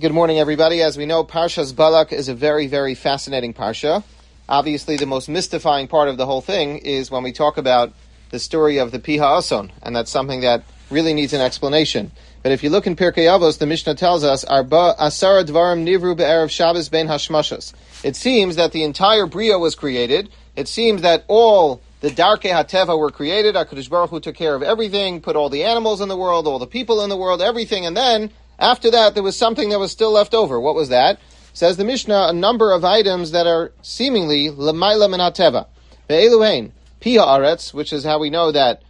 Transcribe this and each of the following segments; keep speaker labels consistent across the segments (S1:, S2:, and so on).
S1: Good morning, everybody. As we know, Parshas Balak is a very, very fascinating parsha. Obviously, the most mystifying part of the whole thing is when we talk about the story of the Piha Ason, and that's something that really needs an explanation. But if you look in Pirkei Avos, the Mishnah tells us, Arba Asara Dvarim Nivru Be'erev Shabbos Ben Hashmashas. It seems that the entire Bria was created. It seems that all the Darkei HaTeva were created. HaKadosh Baruch Hu took care of everything, put all the animals in the world, all the people in the world, everything, and then after that, there was something that was still left over. What was that? Says the Mishnah, a number of items that are seemingly lemaila min hateva. Be'eluhain, piha aretz, which is how we know that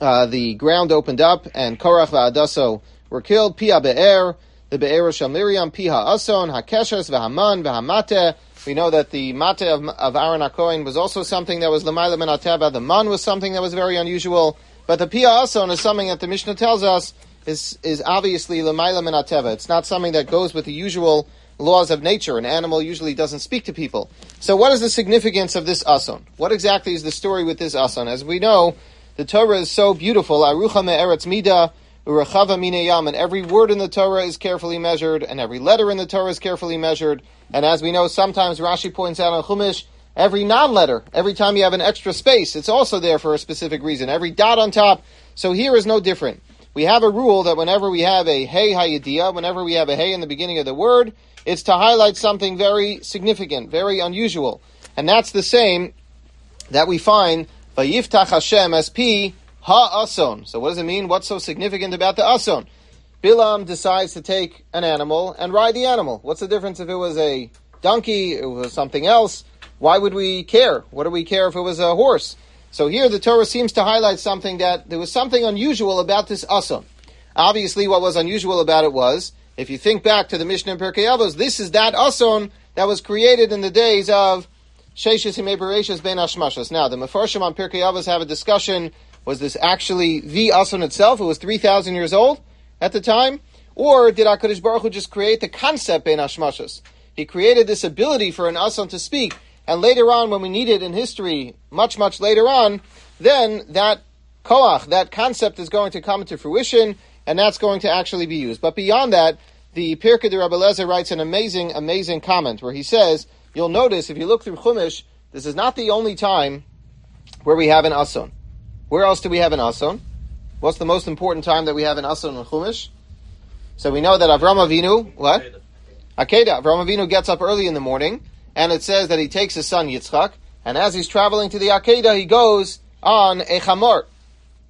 S1: uh, the ground opened up and Korach va'adaso were killed. Piha be'er, the be'er shel Miriam, piha ason, hakeshes v'haman v'hamate. We know that the mate of, of Aaron HaKohen was also something that was lemaila min hateva. The man was something that was very unusual. But the piha ason is something that the Mishnah tells us is is obviously lemaila minateva. It's not something that goes with the usual laws of nature. An animal usually doesn't speak to people. So, what is the significance of this ason? What exactly is the story with this ason? As we know, the Torah is so beautiful. Arucha me'eretz mida. Urachava mineyam, and every word in the Torah is carefully measured, and every letter in the Torah is carefully measured. And as we know, sometimes Rashi points out on Chumash, every non-letter, every time you have an extra space, it's also there for a specific reason. Every dot on top. So here is no different we have a rule that whenever we have a hey hayadia, whenever we have a hey in the beginning of the word, it's to highlight something very significant, very unusual. And that's the same that we find Vayiftach Hashem SP Ha-ason. So what does it mean? What's so significant about the ason? Bilam decides to take an animal and ride the animal. What's the difference if it was a donkey, it was something else? Why would we care? What do we care if it was a horse? So here the Torah seems to highlight something that there was something unusual about this ason. Obviously, what was unusual about it was, if you think back to the Mishnah in Pirkei Avos, this is that ason that was created in the days of Sheshis Himebereshis Ben Ashmashas. Now, the Mefarshim on Pirkei Avos have a discussion, was this actually the ason itself? It was 3,000 years old at the time? Or did HaKadosh Baruch Hu just create the concept Ben Ashmashas? He created this ability for an ason to speak, and later on, when we need it in history, much, much later on, then that koach, that concept is going to come to fruition, and that's going to actually be used. But beyond that, the Pirkei de Rabbi Eliezer writes an amazing, amazing comment where he says, you'll notice if you look through Chumash, this is not the only time where we have an ason. Where else do we have an ason? What's the most important time that we have an ason in Chumash? So we know that Avram Avinu, what? Akeda. Avram Avinu gets up early in the morning, and it says that he takes his son Yitzchak, and as he's traveling to the Akedah, he goes on a chamor.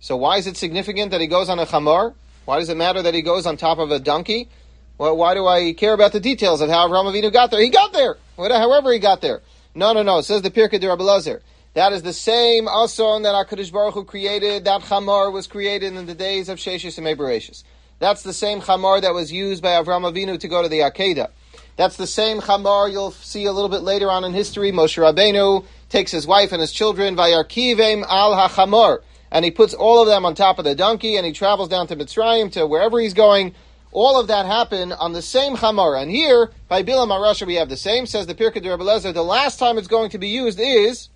S1: So why is it significant that he goes on a chamor? Why does it matter that he goes on top of a donkey? Well, why do I care about the details of how Avraham Avinu got there? He got there, however he got there. No, no, no. It says the Pirkei de Lazar. That is the same ason that Hakadosh Baruch Hu created. That chamor was created in the days of Sheshis and Mebereshis. That's the same chamor that was used by Avraham Avinu to go to the Akedah. That's the same chamar you'll see a little bit later on in history. Moshe Rabbeinu takes his wife and his children, vayarkivem al hachamor, and he puts all of them on top of the donkey, and he travels down to Mitzrayim to wherever he's going. All of that happened on the same chamar. And here, by Bilam Arasha, we have the same. Says the Pirkei Rebbe the last time it's going to be used is,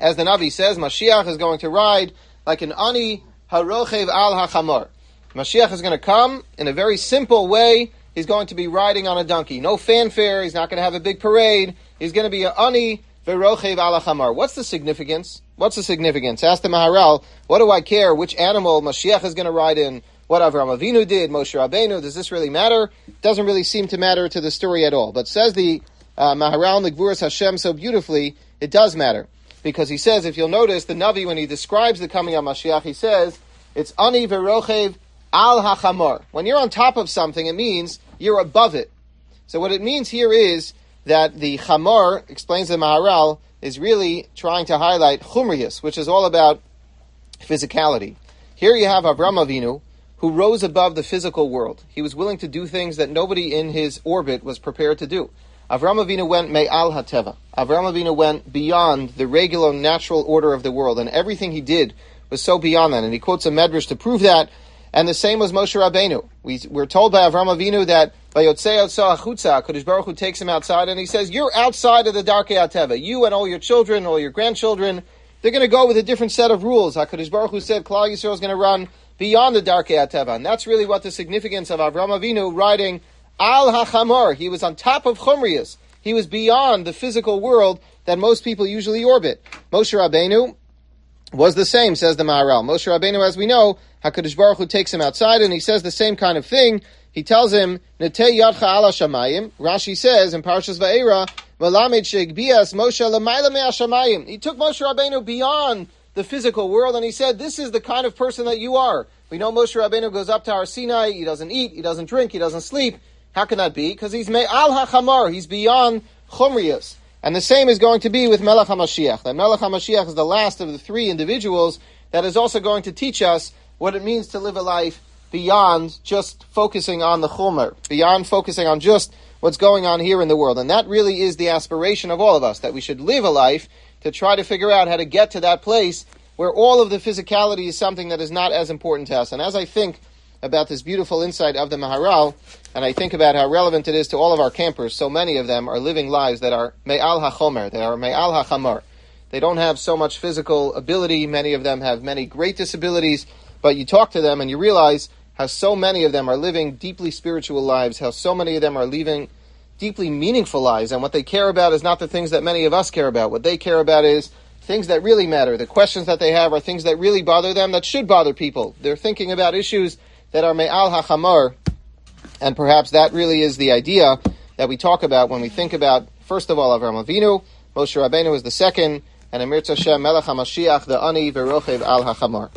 S1: as the Navi says, Mashiach is going to ride like an ani harochev al hachamor. Mashiach is going to come in a very simple way he's going to be riding on a donkey. No fanfare. He's not going to have a big parade. He's going to be an ani verochev alachamar. What's the significance? What's the significance? Ask the Maharal. What do I care which animal Mashiach is going to ride in? What Avraham Avinu did, Moshe Rabbeinu. Does this really matter? Doesn't really seem to matter to the story at all. But says the uh, Maharal in Gevuras Hashem so beautifully, it does matter because he says, if you'll notice, the Navi when he describes the coming of Mashiach, he says it's ani verochev al hachamar. When you're on top of something, it means you're above it. So what it means here is that the chamor, explains the Maharal, is really trying to highlight chumrius, which is all about physicality. Here you have Avram Avinu, who rose above the physical world. He was willing to do things that nobody in his orbit was prepared to do. Avram Avinu went me'al hateva. Avram Avinu went beyond the regular natural order of the world, and everything he did was so beyond that. And he quotes a medrash to prove that and the same was Moshe Rabbeinu. We, we're told by Avram Avinu that HaKadosh Baruch Hu takes him outside and he says, you're outside of the Darkei HaTeva. You and all your children, all your grandchildren, they're going to go with a different set of rules. HaKadosh Baruch Hu said Klal Yisrael is going to run beyond the Darkei HaTeva. And that's really what the significance of Avram Avinu riding al hachamar. He was on top of chumrius. He was beyond the physical world that most people usually orbit. Moshe Rabbeinu was the same, says the Maharal. Moshe Rabbeinu, as we know, Hakadosh Baruch Hu takes him outside and he says the same kind of thing. He tells him, "Netei yadcha ala shamayim." Rashi says in Parshas Va'era, "V'lamed sheigbias Moshe l'mayla me'ashamayim." He took Moshe Rabbeinu beyond the physical world and he said, "This is the kind of person that you are." We know Moshe Rabbeinu goes up to Har Sinai. He doesn't eat. He doesn't drink. He doesn't sleep. How can that be? Because he's al hachamar. He's beyond chumrius. And the same is going to be with Melech HaMashiach. That Melech HaMashiach is the last of the three individuals that is also going to teach us what it means to live a life beyond just focusing on the Chomer, beyond focusing on just what's going on here in the world. And that really is the aspiration of all of us, that we should live a life to try to figure out how to get to that place where all of the physicality is something that is not as important to us. And as I think about this beautiful insight of the Maharal, and I think about how relevant it is to all of our campers. So many of them are living lives that are me'al hachomer, they are me'al hachamar. They don't have so much physical ability. Many of them have many great disabilities, but you talk to them and you realize how so many of them are living deeply spiritual lives, how so many of them are living deeply meaningful lives, and what they care about is not the things that many of us care about. What they care about is things that really matter. The questions that they have are things that really bother them, that should bother people. They're thinking about issues that are me'al hachamar, and perhaps that really is the idea that we talk about when we think about, first of all, Avram Avinu, Moshe Rabbeinu is the second, and Amir Tashem Melech HaMashiach, the Ani Verochev Al HaChamar.